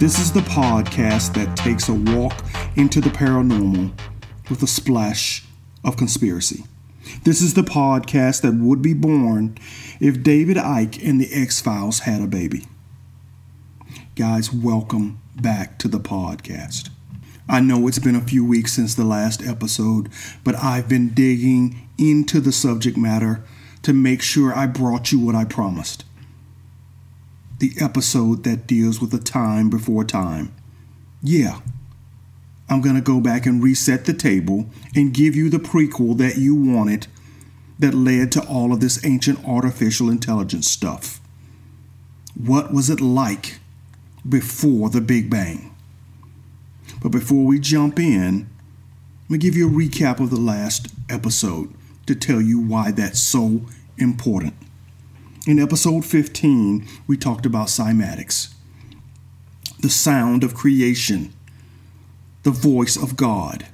This is the podcast that takes a walk into the paranormal with a splash of conspiracy. This is the podcast that would be born if David Icke and the X Files had a baby. Guys, welcome back to the podcast. I know it's been a few weeks since the last episode, but I've been digging into the subject matter to make sure I brought you what I promised. The episode that deals with the time before time. Yeah, I'm going to go back and reset the table and give you the prequel that you wanted that led to all of this ancient artificial intelligence stuff. What was it like before the Big Bang? But before we jump in, let me give you a recap of the last episode to tell you why that's so important. In episode 15, we talked about cymatics, the sound of creation, the voice of God,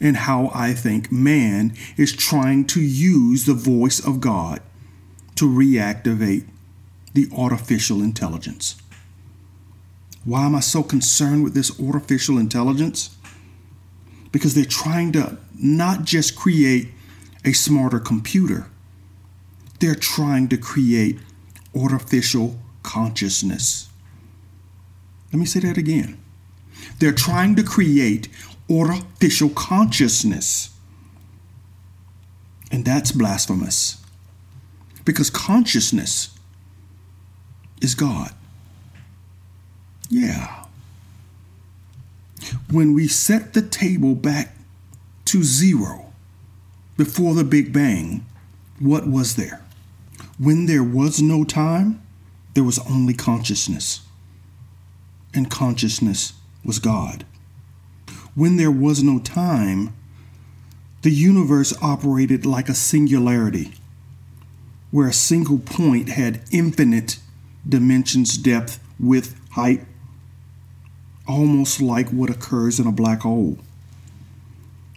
and how I think man is trying to use the voice of God to reactivate the artificial intelligence. Why am I so concerned with this artificial intelligence? Because they're trying to not just create a smarter computer, they're trying to create artificial consciousness. Let me say that again. They're trying to create artificial consciousness. And that's blasphemous. Because consciousness is God. Yeah. When we set the table back to zero before the Big Bang, what was there? When there was no time, there was only consciousness. And consciousness was God. When there was no time, the universe operated like a singularity, where a single point had infinite dimensions, depth, width, height, almost like what occurs in a black hole,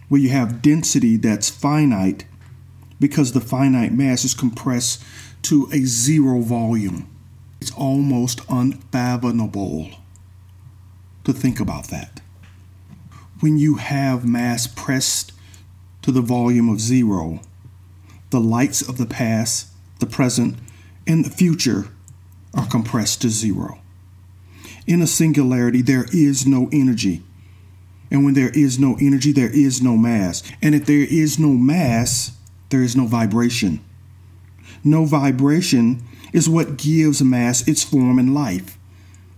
where you have density that's finite because the finite mass is compressed to a zero volume. It's almost unfathomable to think about that. When you have mass pressed to the volume of zero, the lights of the past, the present, and the future are compressed to zero. In a singularity, there is no energy. And when there is no energy, there is no mass. And if there is no mass, there is no vibration. No vibration is what gives mass its form and life.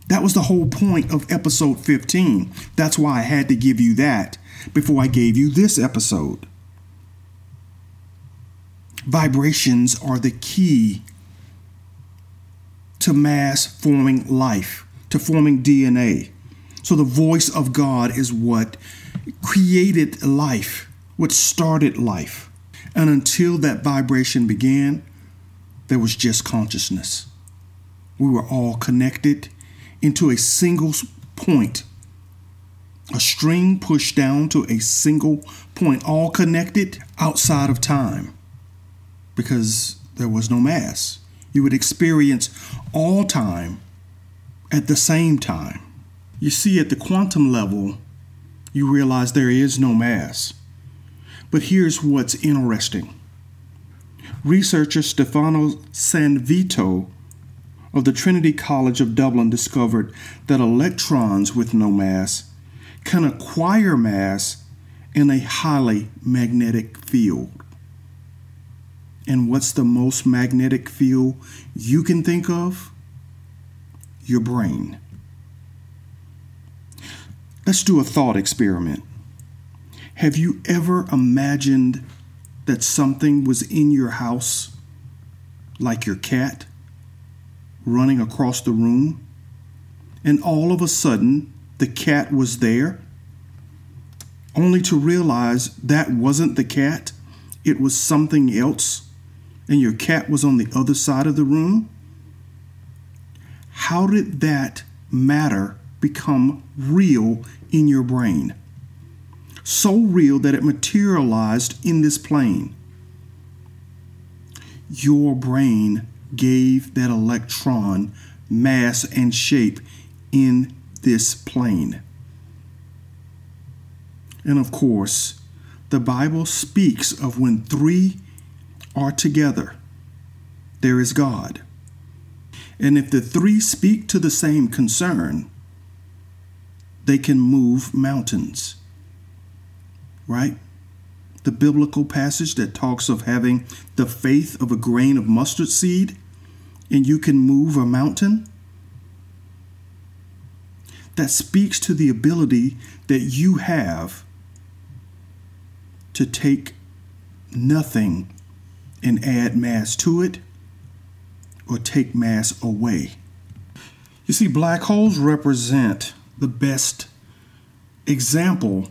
That was the whole point of episode 15. That's why I had to give you that before I gave you this episode. Vibrations are the key to mass forming life, to forming DNA. So the voice of God is what created life, what started life. And until that vibration began, there was just consciousness. We were all connected into a single point, a string pushed down to a single point, all connected outside of time because there was no mass. You would experience all time at the same time. You see, at the quantum level, you realize there is no mass. But here's what's interesting. Researcher Stefano Sanvito of the Trinity College of Dublin discovered that electrons with no mass can acquire mass in a highly magnetic field. And what's the most magnetic field you can think of? Your brain. Let's do a thought experiment. Have you ever imagined that something was in your house, like your cat, running across the room, and all of a sudden the cat was there? Only to realize that wasn't the cat, it was something else, and your cat was on the other side of the room? How did that matter become real in your brain? So real that it materialized in this plane. Your brain gave that electron mass and shape in this plane. And of course, the Bible speaks of when three are together, there is God. And if the three speak to the same concern, they can move mountains. Right? The biblical passage that talks of having the faith of a grain of mustard seed and you can move a mountain. That speaks to the ability that you have to take nothing and add mass to it or take mass away. You see, black holes represent the best example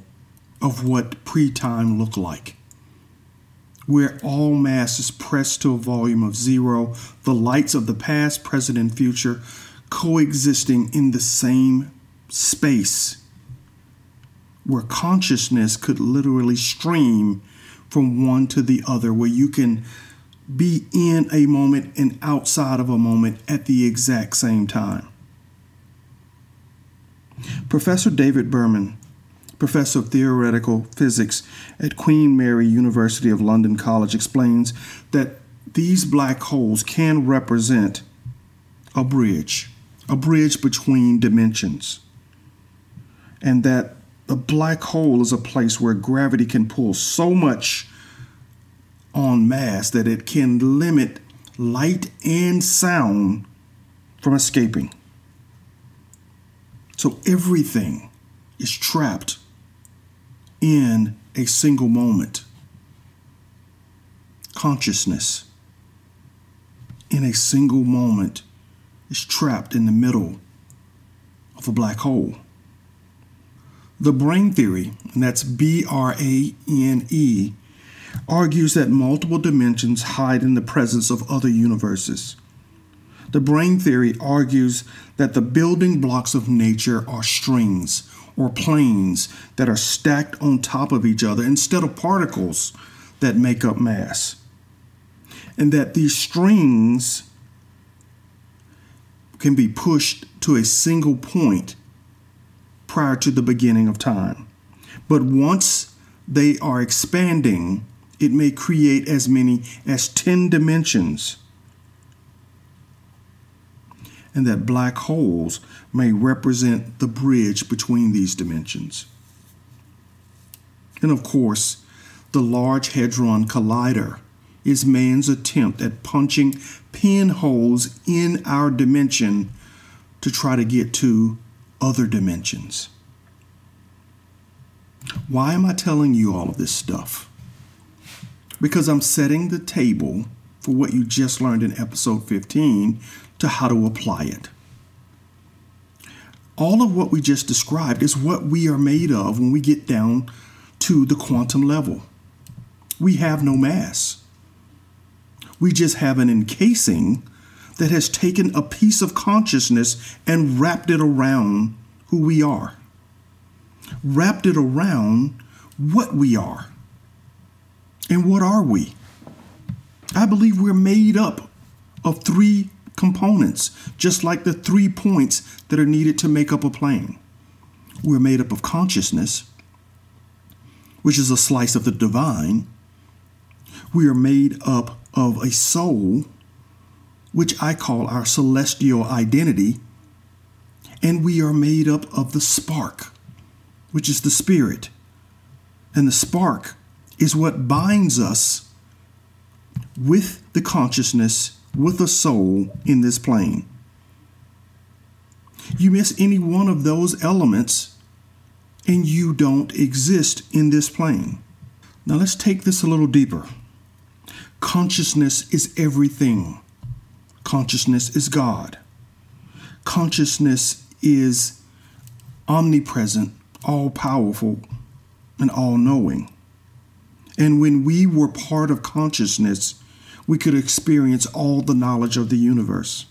of what pre time looked like, where all mass is pressed to a volume of zero, the lights of the past, present, and future coexisting in the same space, where consciousness could literally stream from one to the other, where you can be in a moment and outside of a moment at the exact same time. Professor David Berman, professor of theoretical physics at Queen Mary University of London College, explains that these black holes can represent a bridge, a bridge between dimensions, and that a black hole is a place where gravity can pull so much on mass that it can limit light and sound from escaping. So everything is trapped in a single moment. Consciousness in a single moment is trapped in the middle of a black hole. The brane theory, and that's B R A N E, argues that multiple dimensions hide in the presence of other universes. The brane theory argues that the building blocks of nature are strings or planes that are stacked on top of each other instead of particles that make up mass. And that these strings can be pushed to a single point prior to the beginning of time. But once they are expanding, it may create as many as 10 dimensions. And that black holes may represent the bridge between these dimensions. And of course, the Large Hadron Collider is man's attempt at punching pinholes in our dimension to try to get to other dimensions. Why am I telling you all of this stuff? because I'm setting the table for what you just learned in episode 15 to how to apply it. All of what we just described is what we are made of when we get down to the quantum level. We have no mass. We just have an encasing that has taken a piece of consciousness and wrapped it around who we are, wrapped it around what we are. And what are we? I believe we're made up of three components, just like the three points that are needed to make up a plane. We're made up of consciousness, which is a slice of the divine. We are made up of a soul, which I call our celestial identity. And we are made up of the spark, which is the spirit. And the spark is what binds us with the consciousness, with a soul in this plane. You miss any one of those elements, and you don't exist in this plane. Now let's take this a little deeper. Consciousness is everything. Consciousness is God. Consciousness is omnipresent, all powerful, and all knowing. And when we were part of consciousness, we could experience all the knowledge of the universe.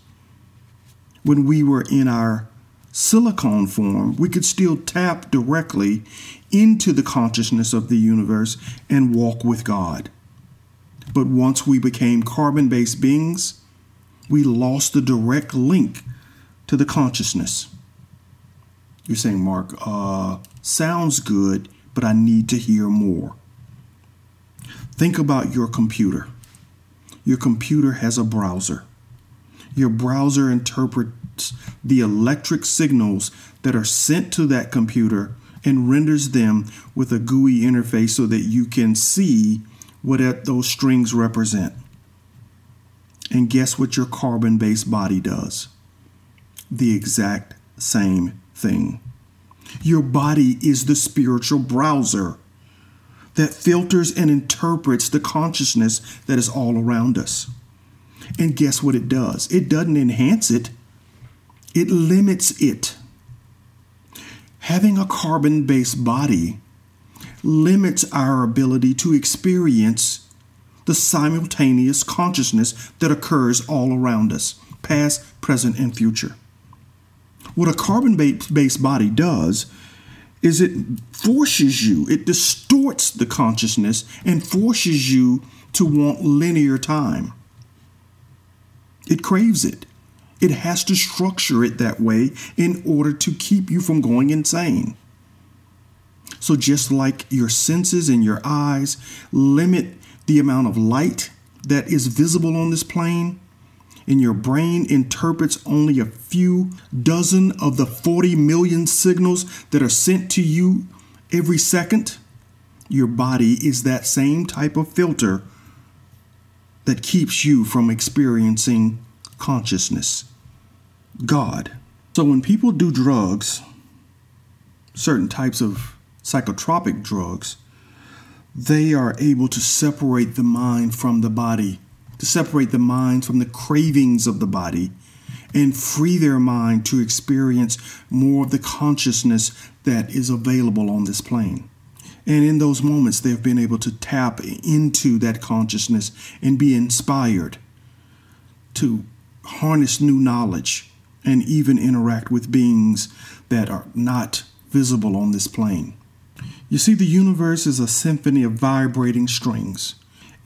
When we were in our silicon form, we could still tap directly into the consciousness of the universe and walk with God. But once we became carbon based beings, we lost the direct link to the consciousness. You're saying, Mark, uh, sounds good, but I need to hear more. Think about your computer. Your computer has a browser. Your browser interprets the electric signals that are sent to that computer and renders them with a GUI interface so that you can see what those strings represent. And guess what your carbon based body does? The exact same thing. Your body is the spiritual browser that filters and interprets the consciousness that is all around us. And guess what it does? It doesn't enhance it, it limits it. Having a carbon based body limits our ability to experience the simultaneous consciousness that occurs all around us, past, present, and future. What a carbon based body does is it forces you, it distorts the consciousness and forces you to want linear time. It craves it. It has to structure it that way in order to keep you from going insane. So, just like your senses and your eyes limit the amount of light that is visible on this plane, and your brain interprets only a few dozen of the 40 million signals that are sent to you every second, your body is that same type of filter that keeps you from experiencing consciousness, God. So when people do drugs, certain types of psychotropic drugs, they are able to separate the mind from the body to separate the mind from the cravings of the body and free their mind to experience more of the consciousness that is available on this plane. And in those moments, they have been able to tap into that consciousness and be inspired to harness new knowledge and even interact with beings that are not visible on this plane. You see, the universe is a symphony of vibrating strings.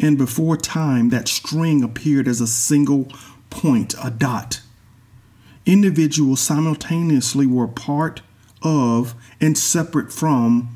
And before time, that string appeared as a single point, a dot. Individuals simultaneously were part of and separate from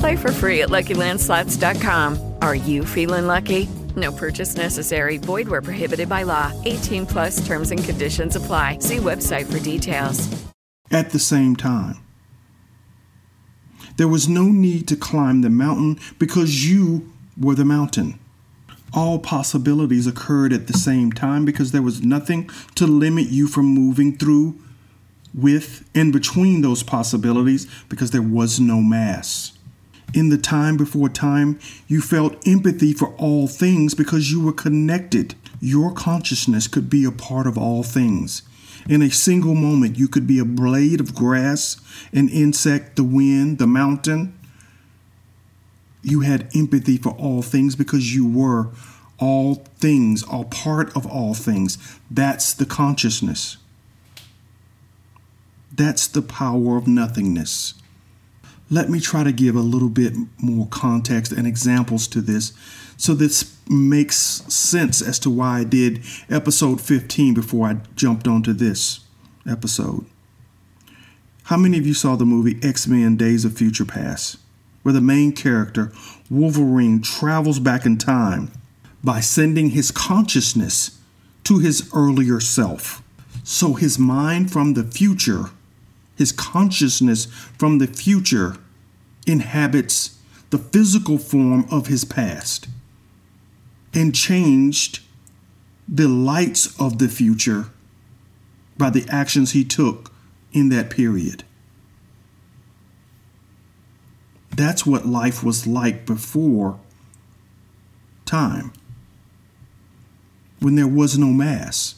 Play for free at LuckyLandSlots.com. Are you feeling lucky? No purchase necessary. Void where prohibited by law. 18 plus terms and conditions apply. See website for details. At the same time. There was no need to climb the mountain because you were the mountain. All possibilities occurred at the same time because there was nothing to limit you from moving through, with, and between those possibilities because there was no mass. In the time before time, you felt empathy for all things because you were connected. Your consciousness could be a part of all things. In a single moment, you could be a blade of grass, an insect, the wind, the mountain. You had empathy for all things because you were all things, all part of all things. That's the consciousness. That's the power of nothingness. Let me try to give a little bit more context and examples to this so this makes sense as to why I did episode 15 before I jumped onto this episode. How many of you saw the movie X Men Days of Future Past? where the main character, Wolverine, travels back in time by sending his consciousness to his earlier self. So his mind from the future, his consciousness from the future, inhabits the physical form of his past and changed the lights of the future by the actions he took in that period. That's what life was like before time, when there was no mass,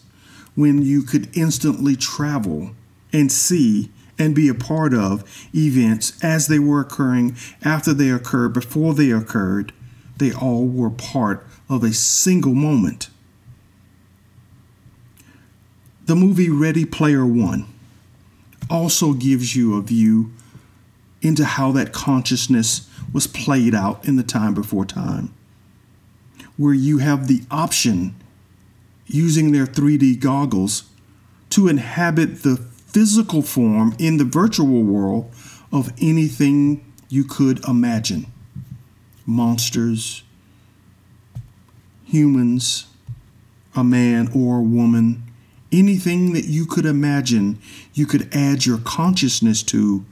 when you could instantly travel and see and be a part of events as they were occurring, after they occurred, before they occurred. They all were part of a single moment. The movie Ready Player One also gives you a view into how that consciousness was played out in the time before time, where you have the option using their 3D goggles to inhabit the physical form in the virtual world of anything you could imagine monsters, humans, a man or a woman, anything that you could imagine, you could add your consciousness to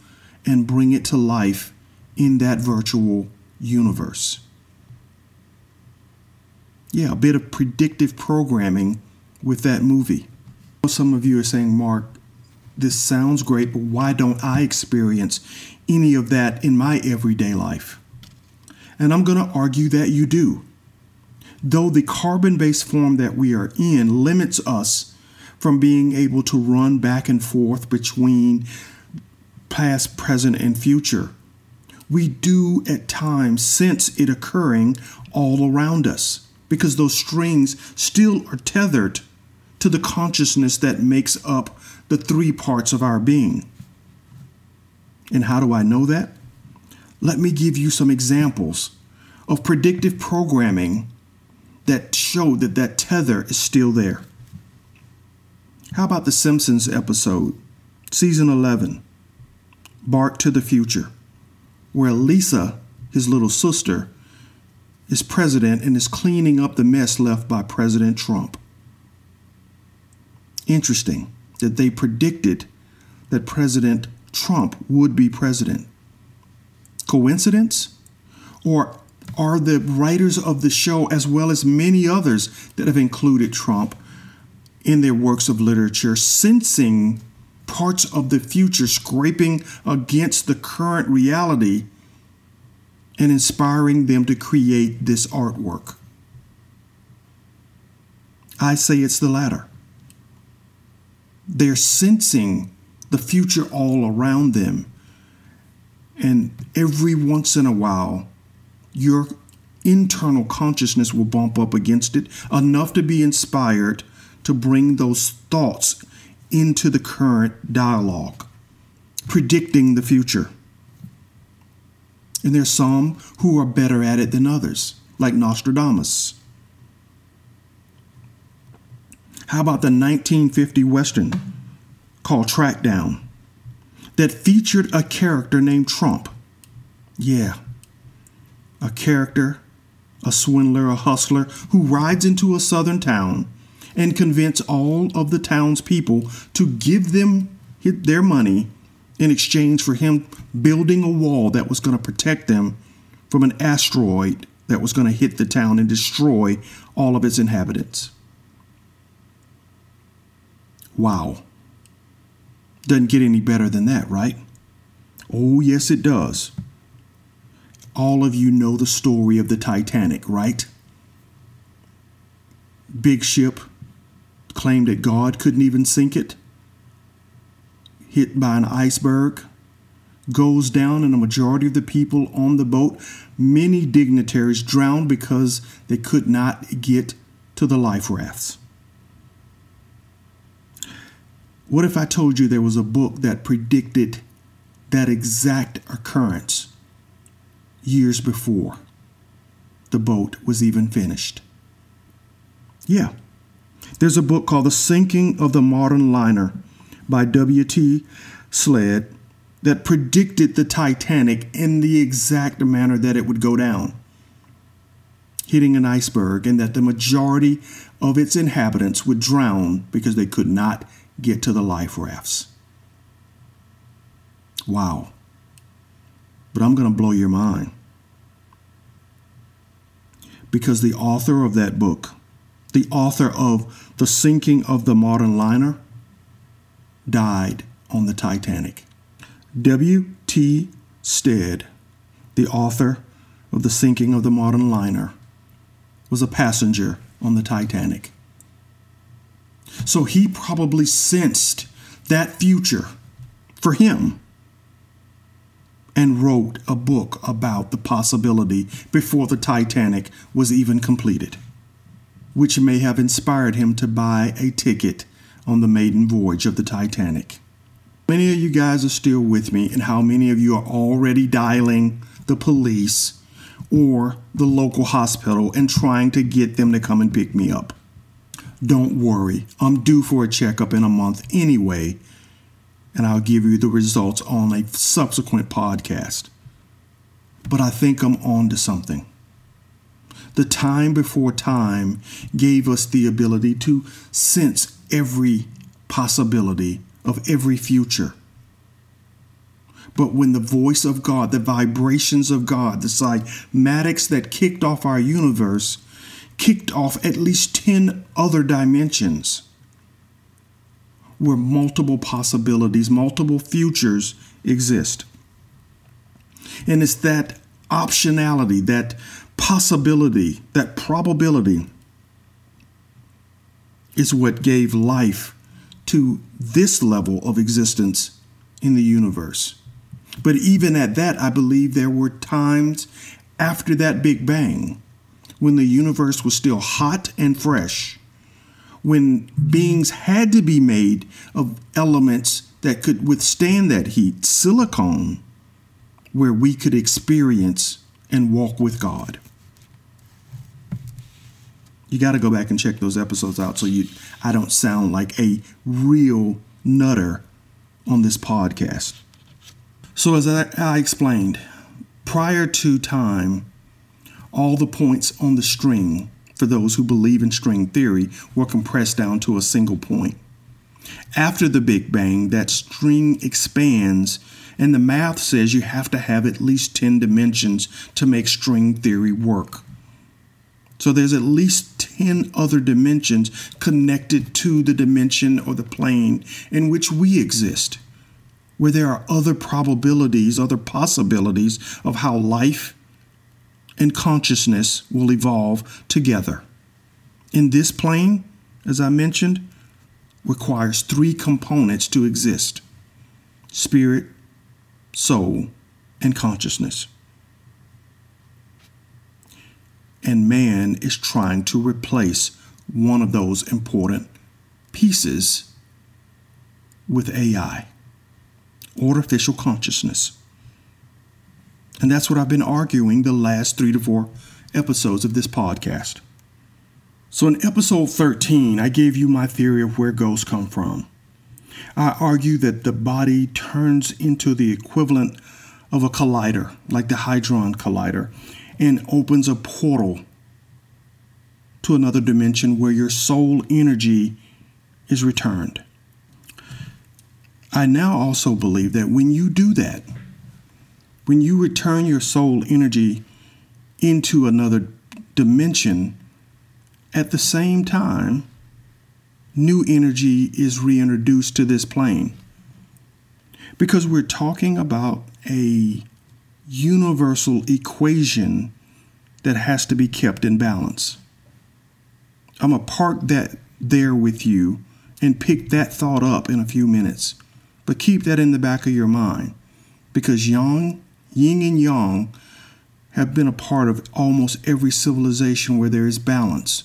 and bring it to life in that virtual universe. Yeah, a bit of predictive programming with that movie. Some of you are saying, Mark, this sounds great, but why don't I experience any of that in my everyday life? And I'm going to argue that you do. Though the carbon based form that we are in limits us from being able to run back and forth between past, present, and future. We do at times sense it occurring all around us because those strings still are tethered to the consciousness that makes up the three parts of our being. And how do I know that? Let me give you some examples of predictive programming that show that that tether is still there. How about the Simpsons episode, season 11, Bart to the Future, where Lisa, his little sister, is president and is cleaning up the mess left by President Trump. Interesting that they predicted that President Trump would be president. Coincidence? Or are the writers of the show, as well as many others that have included Trump, in their works of literature, sensing parts of the future scraping against the current reality and inspiring them to create this artwork? I say it's the latter. They're sensing the future all around them. And every once in a while, your internal consciousness will bump up against it enough to be inspired to bring those thoughts into the current dialogue, predicting the future. And there's some who are better at it than others, like Nostradamus. How about the 1950 Western called Trackdown that featured a character named Trump? Yeah, a character, a swindler, a hustler who rides into a southern town and convince all of the townspeople to give them their money in exchange for him building a wall that was going to protect them from an asteroid that was going to hit the town and destroy all of its inhabitants. Wow. Doesn't get any better than that, right? Oh, yes, it does. All of you know the story of the Titanic, right? Big ship, claimed that God couldn't even sink it, hit by an iceberg, goes down, and a majority of the people on the boat, many dignitaries, drowned because they could not get to the life rafts. What if I told you there was a book that predicted that exact occurrence years before the boat was even finished? Yeah, there's a book called The Sinking of the Modern Liner by W.T. Stead that predicted the Titanic in the exact manner that it would go down, hitting an iceberg, and that the majority of its inhabitants would drown because they could not get to the life rafts. Wow. But I'm going to blow your mind. Because the author of that book, the author of The Sinking of the Modern Liner, died on the Titanic. W.T. Stead, the author of The Sinking of the Modern Liner, was a passenger on the Titanic. So he probably sensed that future for him and wrote a book about the possibility before the Titanic was even completed, which may have inspired him to buy a ticket on the maiden voyage of the Titanic. Many of you guys are still with me, and how many of you are already dialing the police or the local hospital and trying to get them to come and pick me up. Don't worry, I'm due for a checkup in a month anyway, and I'll give you the results on a subsequent podcast. But I think I'm on to something. The time before time gave us the ability to sense every possibility of every future. But when the voice of God, the vibrations of God, the cymatics that kicked off our universe, kicked off at least 10 other dimensions where multiple possibilities, multiple futures exist. And it's that optionality, that possibility, that probability is what gave life to this level of existence in the universe. But even at that, I believe there were times after that Big Bang when the universe was still hot and fresh, when beings had to be made of elements that could withstand that heat, silicone, where we could experience and walk with God. You got to go back and check those episodes out so you I don't sound like a real nutter on this podcast. So, as I, I explained, prior to time, all the points on the string, for those who believe in string theory, were compressed down to a single point. After the Big Bang, that string expands, and the math says you have to have at least 10 dimensions to make string theory work. So there's at least 10 other dimensions connected to the dimension or the plane in which we exist where there are other probabilities, other possibilities of how life and consciousness will evolve together. In this plane, as I mentioned, requires three components to exist spirit, soul, and consciousness. And man is trying to replace one of those important pieces with AI artificial consciousness. And that's what I've been arguing the last three to four episodes of this podcast. So, in episode 13, I gave you my theory of where ghosts come from. I argue that the body turns into the equivalent of a collider, like the Hadron Collider, and opens a portal to another dimension where your soul energy is returned. I now also believe that when you do that, when you return your soul energy into another dimension, at the same time, new energy is reintroduced to this plane. Because we're talking about a universal equation that has to be kept in balance. I'm going to park that there with you and pick that thought up in a few minutes. But keep that in the back of your mind because yang, yin and yang have been a part of almost every civilization where there is balance.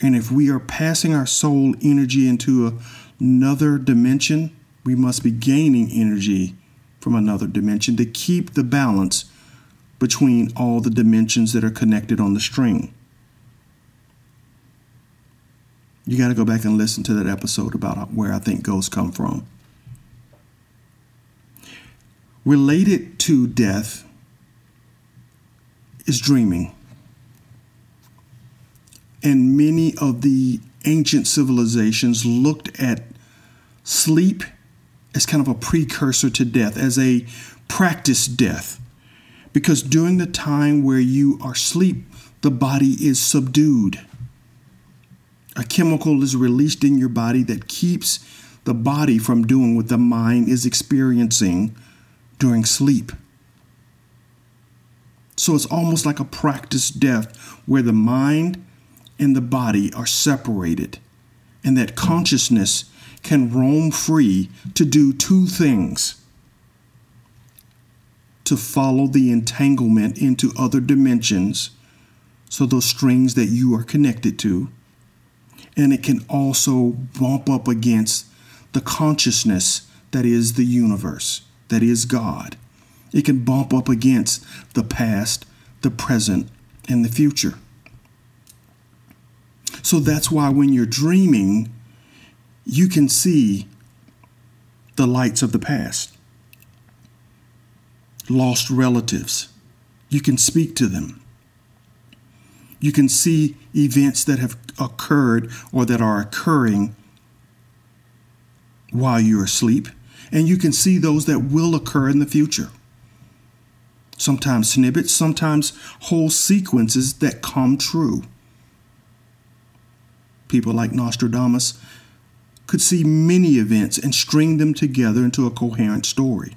And if we are passing our soul energy into another dimension, we must be gaining energy from another dimension to keep the balance between all the dimensions that are connected on the string. You got to go back and listen to that episode about where I think ghosts come from. Related to death is dreaming. And many of the ancient civilizations looked at sleep as kind of a precursor to death, as a practice death. Because during the time where you are asleep, the body is subdued. A chemical is released in your body that keeps the body from doing what the mind is experiencing during sleep. So it's almost like a practice death where the mind and the body are separated, and that consciousness can roam free to do two things to follow the entanglement into other dimensions, so those strings that you are connected to, and it can also bump up against the consciousness that is the universe, that is God. It can bump up against the past, the present, and the future. So that's why when you're dreaming, you can see the lights of the past, lost relatives. You can speak to them. You can see events that have occurred or that are occurring while you're asleep, and you can see those that will occur in the future. Sometimes snippets, sometimes whole sequences that come true. People like Nostradamus could see many events and string them together into a coherent story.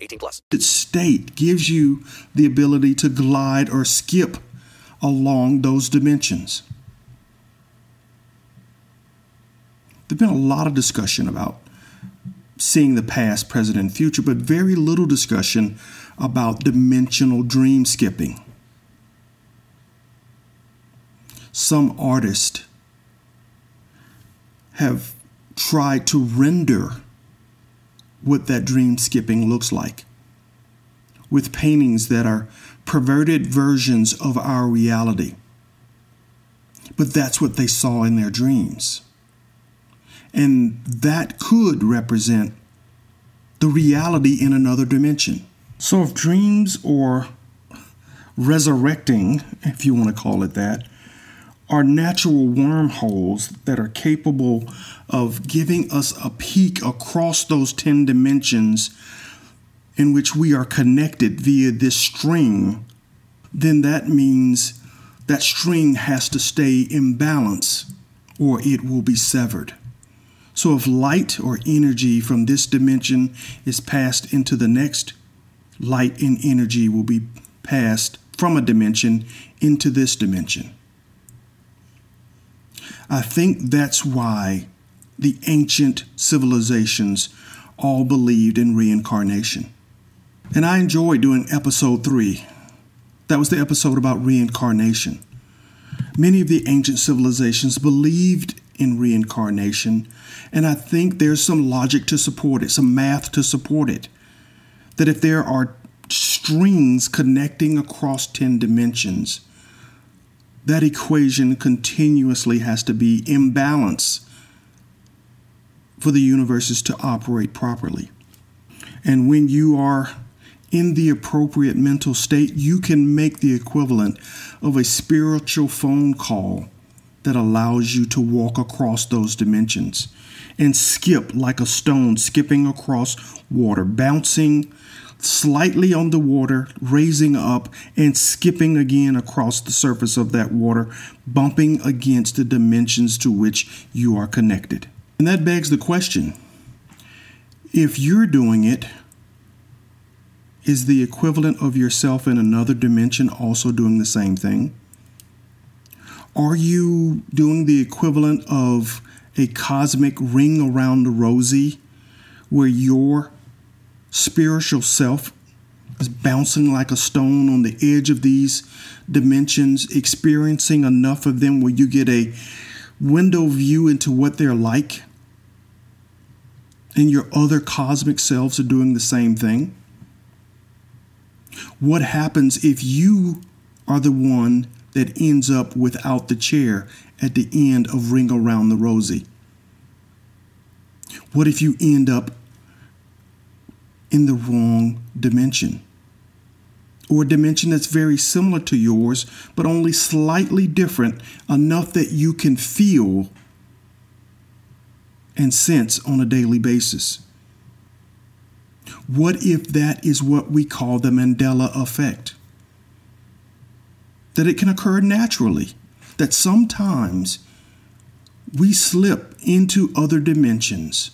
18 plus. state gives you the ability to glide or skip along those dimensions. There's been a lot of discussion about seeing the past, present, and future, but very little discussion about dimensional dream skipping. Some artists have tried to render what that dream skipping looks like with paintings that are perverted versions of our reality. But that's what they saw in their dreams. And that could represent the reality in another dimension. So, if dreams or resurrecting, if you want to call it that, are natural wormholes that are capable of giving us a peek across those 10 dimensions in which we are connected via this string, then that means that string has to stay in balance or it will be severed. So, if light or energy from this dimension is passed into the next, light and energy will be passed from a dimension into this dimension. I think that's why the ancient civilizations all believed in reincarnation. And I enjoyed doing episode three. That was the episode about reincarnation. Many of the ancient civilizations believed in reincarnation, and I think there's some logic to support it, some math to support it. That if there are strings connecting across 10 dimensions, that equation continuously has to be in balance for the universes to operate properly. And when you are in the appropriate mental state, you can make the equivalent of a spiritual phone call that allows you to walk across those dimensions and skip like a stone, skipping across water, bouncing slightly on the water, raising up, and skipping again across the surface of that water, bumping against the dimensions to which you are connected. And that begs the question if you're doing it, is the equivalent of yourself in another dimension also doing the same thing? Are you doing the equivalent of a cosmic ring around the rosy where your spiritual self is bouncing like a stone on the edge of these dimensions, experiencing enough of them where you get a window view into what they're like? And your other cosmic selves are doing the same thing? What happens if you are the one that ends up without the chair at the end of Ring Around the Rosie? What if you end up in the wrong dimension? Or a dimension that's very similar to yours, but only slightly different, enough that you can feel and sense on a daily basis. What if that is what we call the Mandela effect? That it can occur naturally, that sometimes we slip into other dimensions,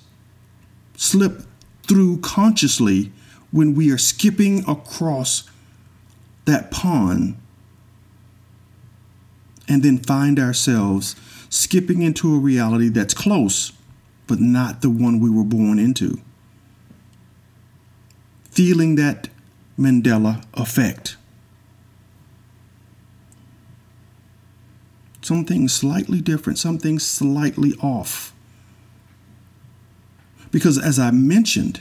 slip through consciously when we are skipping across that pond and then find ourselves skipping into a reality that's close, but not the one we were born into. Feeling that Mandela effect. Something slightly different, something slightly off. Because as I mentioned,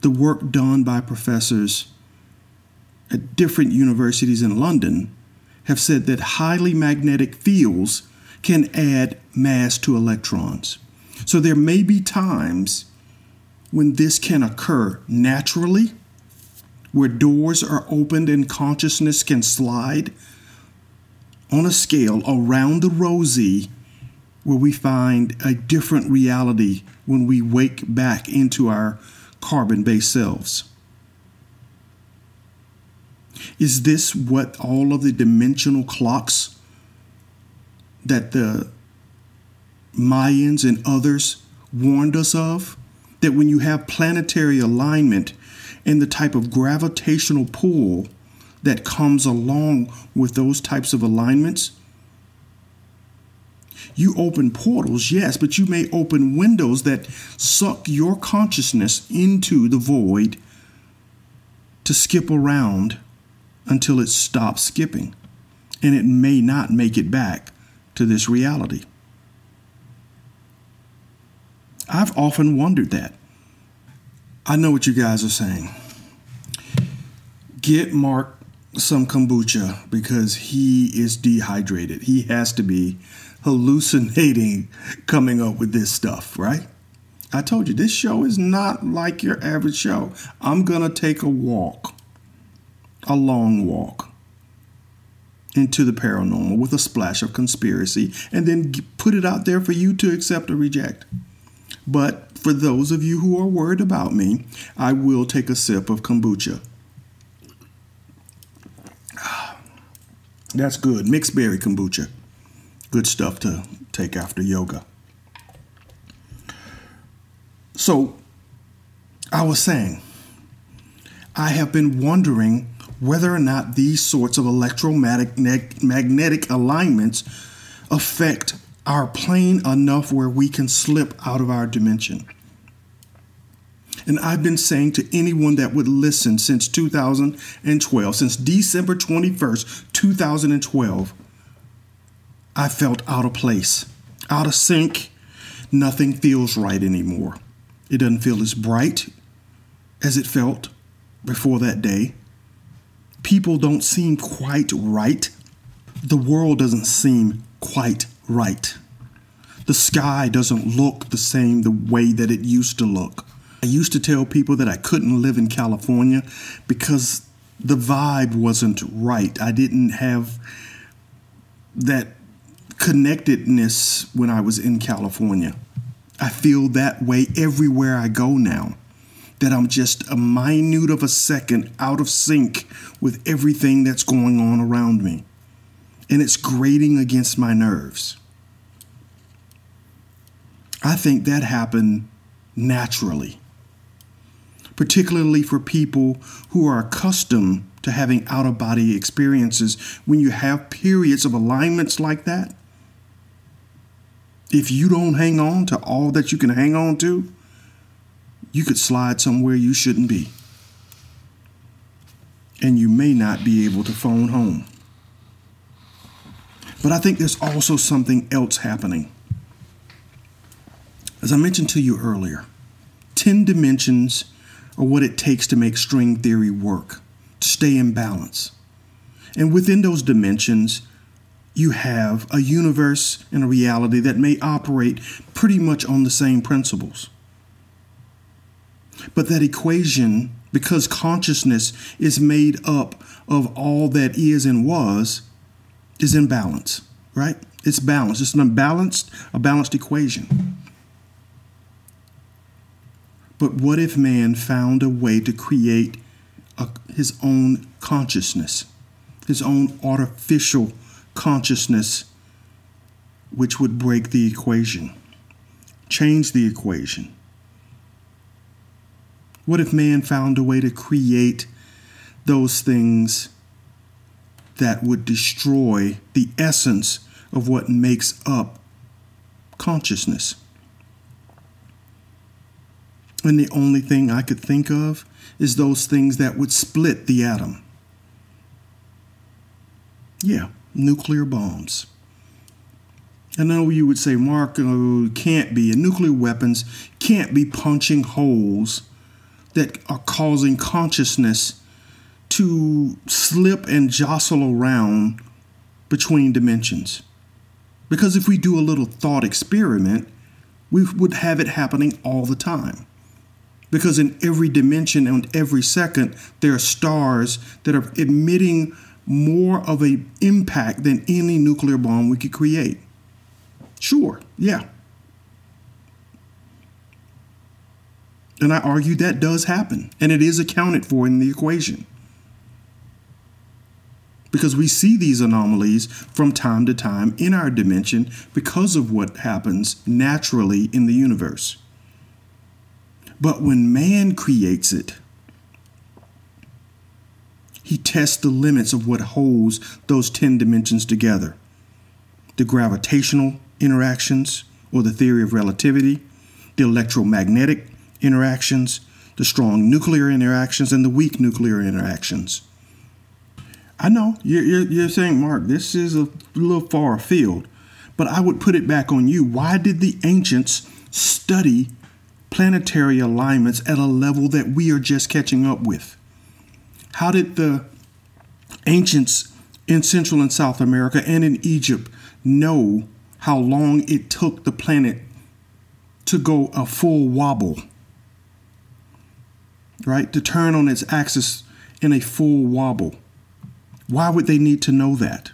the work done by professors at different universities in London have said that highly magnetic fields can add mass to electrons. So there may be times when this can occur naturally, where doors are opened and consciousness can slide on a scale around the rosy where we find a different reality when we wake back into our carbon based selves. Is this what all of the dimensional clocks that the Mayans and others warned us of? That when you have planetary alignment and the type of gravitational pull that comes along with those types of alignments, you open portals, yes, but you may open windows that suck your consciousness into the void to skip around until it stops skipping. And it may not make it back to this reality. I've often wondered that. I know what you guys are saying. Get Mark some kombucha because he is dehydrated. He has to be hallucinating coming up with this stuff, right? I told you this show is not like your average show. I'm going to take a walk, a long walk into the paranormal with a splash of conspiracy and then put it out there for you to accept or reject. But for those of you who are worried about me, I will take a sip of kombucha. That's good. Mixed berry kombucha. Good stuff to take after yoga. So, I was saying, I have been wondering whether or not these sorts of electromagnetic alignments affect our plane enough where we can slip out of our dimension. And I've been saying to anyone that would listen since 2012, since December 21st, 2012, I felt out of place, out of sync. Nothing feels right anymore. It doesn't feel as bright as it felt before that day. People don't seem quite right. The world doesn't seem quite right. The sky doesn't look the same the way that it used to look. I used to tell people that I couldn't live in California because the vibe wasn't right. I didn't have that connectedness when I was in California. I feel that way everywhere I go now. That I'm just a minute of a second out of sync with everything that's going on around me. And it's grating against my nerves. I think that happened naturally, particularly for people who are accustomed to having out of body experiences. When you have periods of alignments like that, if you don't hang on to all that you can hang on to, you could slide somewhere you shouldn't be. And you may not be able to phone home. But I think there's also something else happening. As I mentioned to you earlier, 10 dimensions are what it takes to make string theory work, to stay in balance. And within those dimensions, you have a universe and a reality that may operate pretty much on the same principles. But that equation, because consciousness is made up of all that is and was, is in balance, right? It's balanced. It's an unbalanced, a balanced equation. But what if man found a way to create a, his own consciousness, his own artificial consciousness, which would break the equation, change the equation? What if man found a way to create those things that would destroy the essence of what makes up consciousness? And the only thing I could think of is those things that would split the atom. Yeah, nuclear bombs. I know you would say, Mark, oh, can't be. And nuclear weapons can't be punching holes that are causing consciousness to slip and jostle around between dimensions. Because if we do a little thought experiment, we would have it happening all the time. Because in every dimension and every second, there are stars that are emitting more of an impact than any nuclear bomb we could create. Sure, yeah. And I argue that does happen, and it is accounted for in the equation. Because we see these anomalies from time to time in our dimension because of what happens naturally in the universe. But when man creates it, he tests the limits of what holds those 10 dimensions together the gravitational interactions, or the theory of relativity, the electromagnetic interactions, the strong nuclear interactions, and the weak nuclear interactions. I know you're, you're, you're saying, Mark, this is a little far afield, but I would put it back on you. Why did the ancients study planetary alignments at a level that we are just catching up with? How did the ancients in Central and South America and in Egypt know how long it took the planet to go a full wobble? Right? To turn on its axis in a full wobble. Why would they need to know that?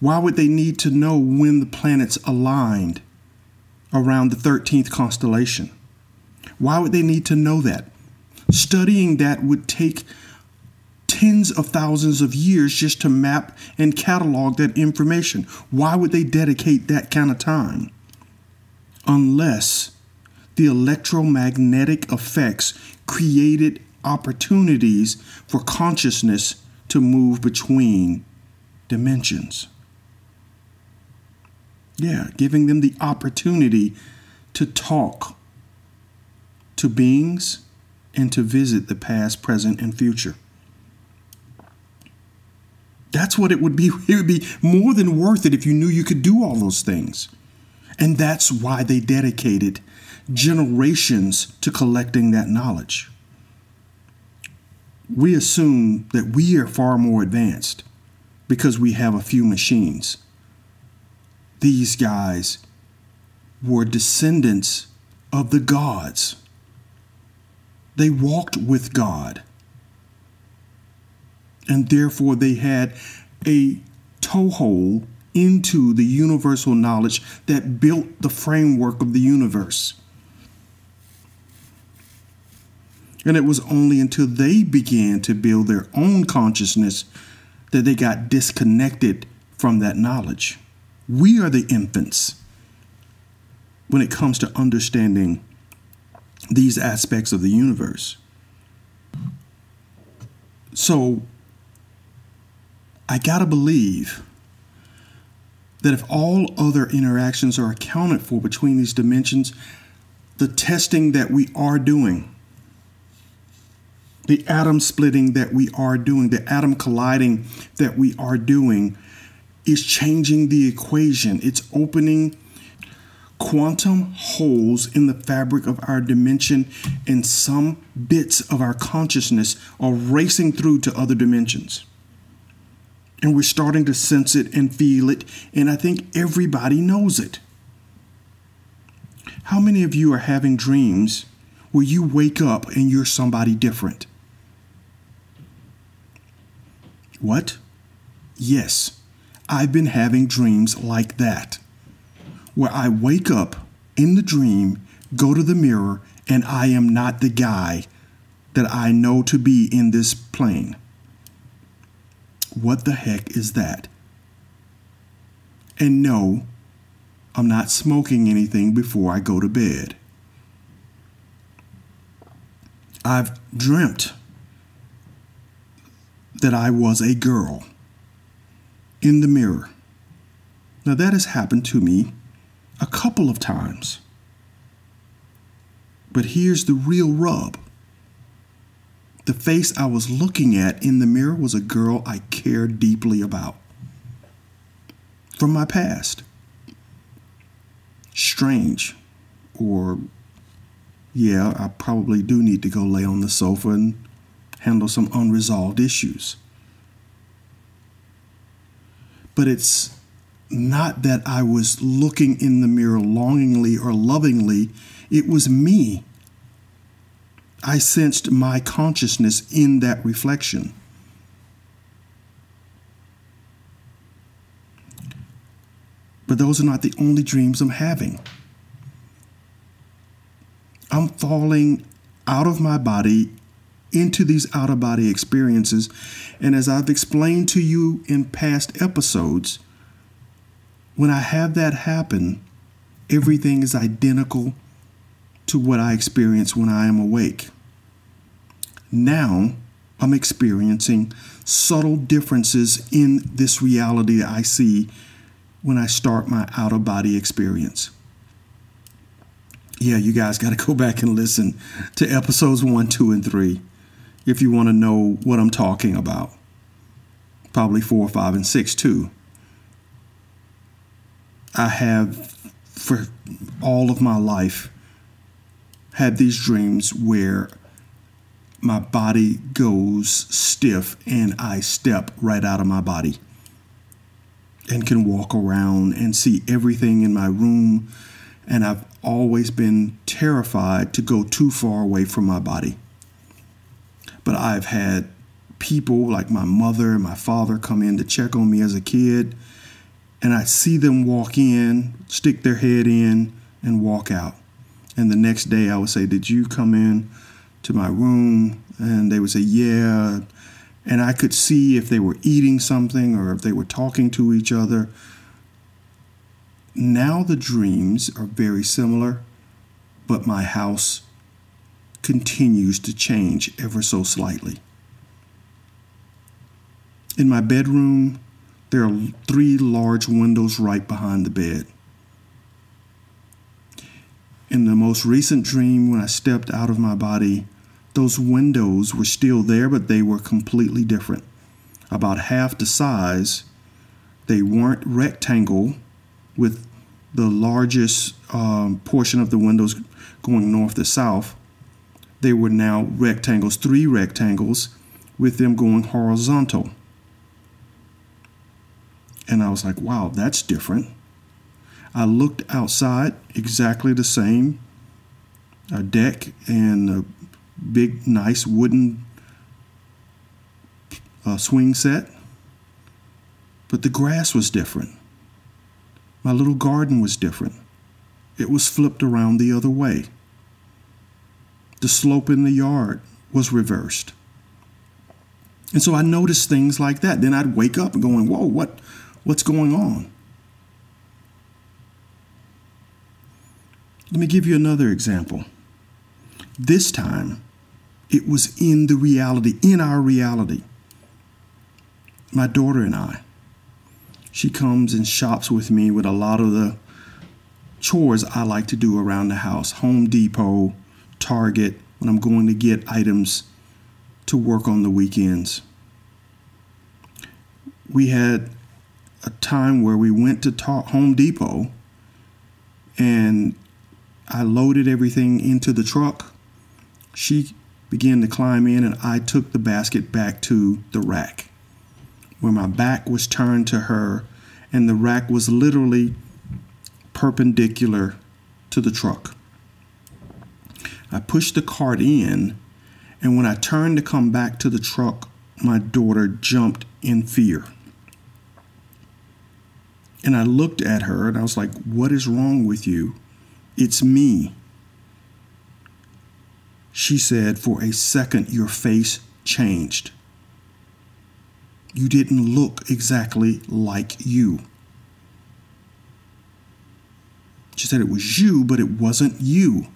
Why would they need to know when the planets aligned around the 13th constellation? Why would they need to know that? Studying that would take tens of thousands of years just to map and catalog that information. Why would they dedicate that kind of time? Unless the electromagnetic effects created opportunities for consciousness to move between dimensions. Yeah, giving them the opportunity to talk to beings and to visit the past, present, and future. That's what it would be. It would be more than worth it if you knew you could do all those things. And that's why they dedicated generations to collecting that knowledge. We assume that we are far more advanced because we have a few machines. These guys were descendants of the gods. They walked with God. And therefore, they had a toehold into the universal knowledge that built the framework of the universe. And it was only until they began to build their own consciousness that they got disconnected from that knowledge. We are the infants when it comes to understanding these aspects of the universe. So, I gotta believe that if all other interactions are accounted for between these dimensions, the testing that we are doing, the atom splitting that we are doing, the atom colliding that we are doing, is changing the equation. It's opening quantum holes in the fabric of our dimension, and some bits of our consciousness are racing through to other dimensions. And we're starting to sense it and feel it, and I think everybody knows it. How many of you are having dreams where you wake up and you're somebody different? What? Yes, I've been having dreams like that, where I wake up in the dream, go to the mirror, and I am not the guy that I know to be in this plane. What the heck is that? And no, I'm not smoking anything before I go to bed. I've dreamt that I was a girl in the mirror. Now, that has happened to me a couple of times. But here's the real rub the face I was looking at in the mirror was a girl I cared deeply about from my past. Strange, or yeah, I probably do need to go lay on the sofa and handle some unresolved issues. But it's not that I was looking in the mirror longingly or lovingly, it was me. I sensed my consciousness in that reflection. But those are not the only dreams I'm having. I'm falling out of my body into these out of body experiences. And as I've explained to you in past episodes, when I have that happen, everything is identical to what I experience when I am awake. Now I'm experiencing subtle differences in this reality that I see when I start my out of body experience. Yeah, you guys got to go back and listen to episodes one, two, and three if you want to know what I'm talking about. Probably four, five, and six, too. I have, for all of my life, had these dreams where my body goes stiff and I step right out of my body and can walk around and see everything in my room. And I've always been terrified to go too far away from my body. But I've had people like my mother and my father come in to check on me as a kid. And I see them walk in, stick their head in, and walk out. And the next day I would say, Did you come in to my room? And they would say, Yeah. And I could see if they were eating something or if they were talking to each other. Now the dreams are very similar, but my house continues to change ever so slightly. In my bedroom, there are three large windows right behind the bed. In the most recent dream, when I stepped out of my body, those windows were still there, but they were completely different. About half the size. They weren't rectangle with the largest um, portion of the windows going north to south. They were now rectangles, three rectangles, with them going horizontal. And I was like, wow, that's different. I looked outside, exactly the same a deck and a big, nice wooden uh, swing set. But the grass was different. My little garden was different. It was flipped around the other way. The slope in the yard was reversed. And so I noticed things like that. Then I'd wake up and going, whoa, what, what's going on? Let me give you another example. This time, it was in the reality, in our reality. My daughter and I, she comes and shops with me with a lot of the chores I like to do around the house Home Depot, Target, when I'm going to get items to work on the weekends. We had a time where we went to Home Depot and I loaded everything into the truck. She began to climb in, and I took the basket back to the rack where my back was turned to her, and the rack was literally perpendicular to the truck. I pushed the cart in, and when I turned to come back to the truck, my daughter jumped in fear. And I looked at her and I was like, What is wrong with you? It's me. She said, For a second, your face changed. You didn't look exactly like you. She said it was you, but it wasn't you.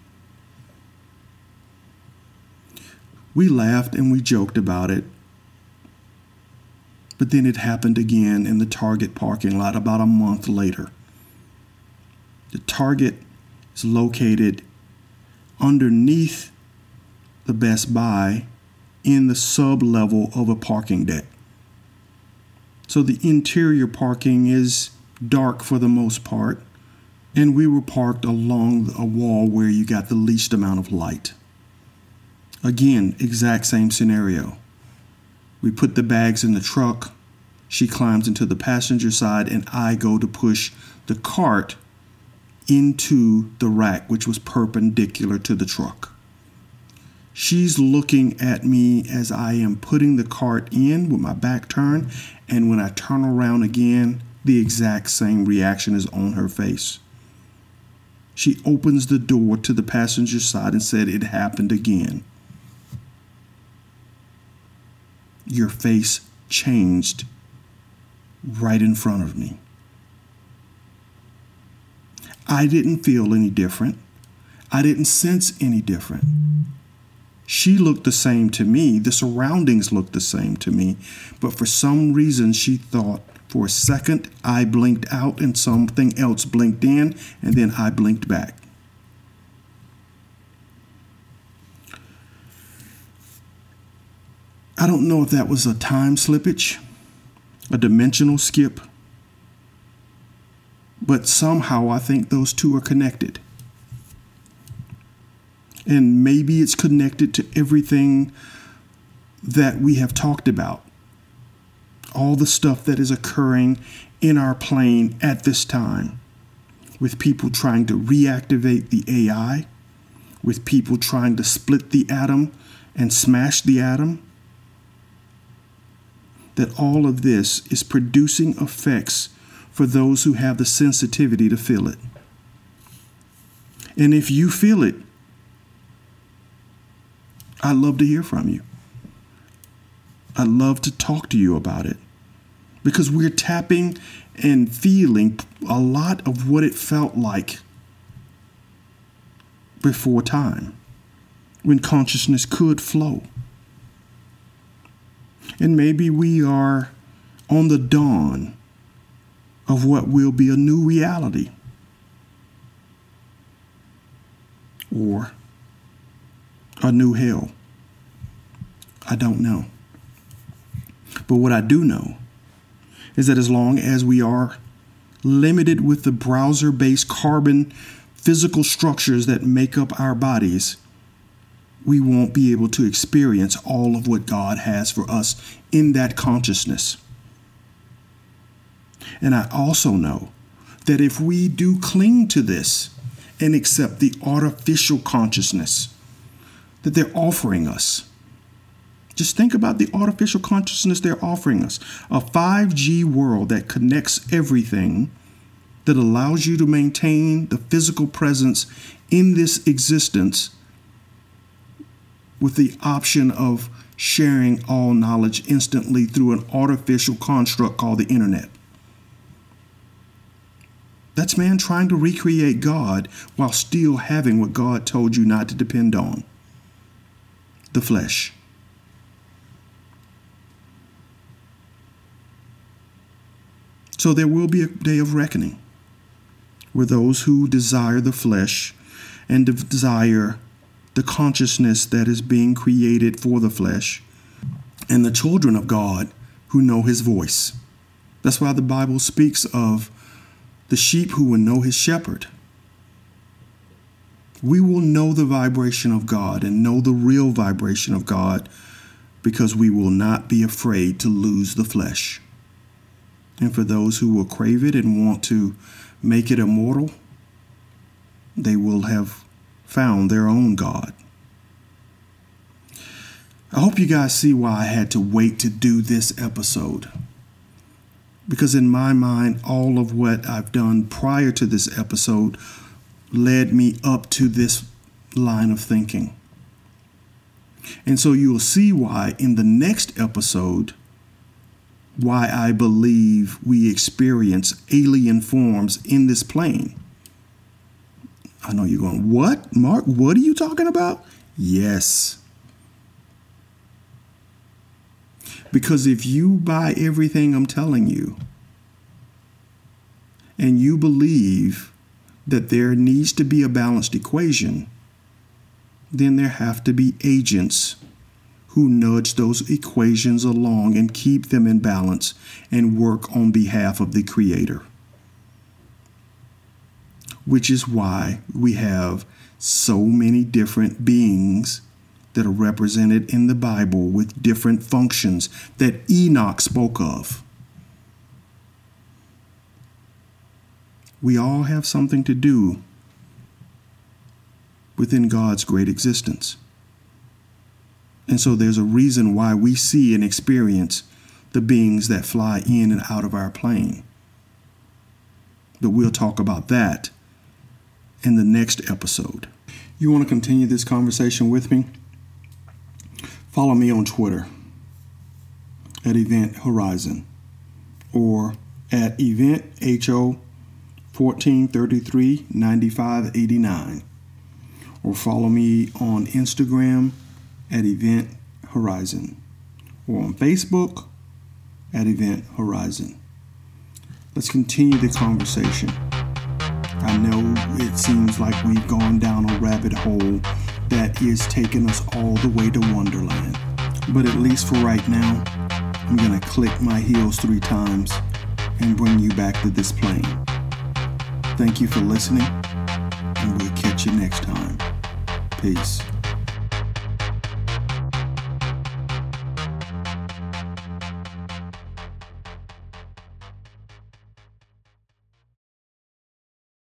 We laughed and we joked about it. But then it happened again in the Target parking lot about a month later. The Target is located underneath the Best Buy in the sub level of a parking deck. So the interior parking is dark for the most part, and we were parked along a wall where you got the least amount of light. Again, exact same scenario. We put the bags in the truck. She climbs into the passenger side, and I go to push the cart into the rack, which was perpendicular to the truck. She's looking at me as I am putting the cart in with my back turned, and when I turn around again, the exact same reaction is on her face. She opens the door to the passenger side and said, It happened again. Your face changed right in front of me. I didn't feel any different. I didn't sense any different. She looked the same to me. The surroundings looked the same to me. But for some reason, she thought for a second I blinked out and something else blinked in, and then I blinked back. I don't know if that was a time slippage, a dimensional skip, but somehow I think those two are connected. And maybe it's connected to everything that we have talked about. All the stuff that is occurring in our plane at this time, with people trying to reactivate the AI, with people trying to split the atom and smash the atom. That all of this is producing effects for those who have the sensitivity to feel it. And if you feel it, I'd love to hear from you. I'd love to talk to you about it because we're tapping and feeling a lot of what it felt like before time when consciousness could flow. And maybe we are on the dawn of what will be a new reality. Or a new hell. I don't know. But what I do know is that as long as we are limited with the browser based carbon physical structures that make up our bodies, we won't be able to experience all of what God has for us in that consciousness. And I also know that if we do cling to this and accept the artificial consciousness that they're offering us, just think about the artificial consciousness they're offering us. A 5G world that connects everything that allows you to maintain the physical presence in this existence with the option of sharing all knowledge instantly through an artificial construct called the internet. That's man trying to recreate God while still having what God told you not to depend on the flesh. So there will be a day of reckoning where those who desire the flesh and desire the consciousness that is being created for the flesh, and the children of God who know his voice. That's why the Bible speaks of the sheep who will know his shepherd. We will know the vibration of God and know the real vibration of God because we will not be afraid to lose the flesh. And for those who will crave it and want to make it immortal, they will have found their own God. I hope you guys see why I had to wait to do this episode. Because in my mind, all of what I've done prior to this episode led me up to this line of thinking. And so you'll see why in the next episode, why I believe we experience alien forms in this plane. I know you're going, What, Mark? What are you talking about? Yes. Because if you buy everything I'm telling you and you believe that there needs to be a balanced equation, then there have to be agents who nudge those equations along and keep them in balance and work on behalf of the Creator. Which is why we have so many different beings that are represented in the Bible with different functions that Enoch spoke of. We all have something to do within God's great existence. And so there's a reason why we see and experience the beings that fly in and out of our plane. But we'll talk about that in the next episode. You want to continue this conversation with me? Follow me on Twitter at Event Horizon or at Event HO 1433 9589 or follow me on Instagram at Event Horizon or on Facebook at Event Horizon. Let's continue the conversation. I know it seems like we've gone down a rabbit hole that is taking us all the way to Wonderland. But at least for right now, I'm to click my heels three times and bring you back to this plane. Thank you for listening, and we'll catch you next time. Peace.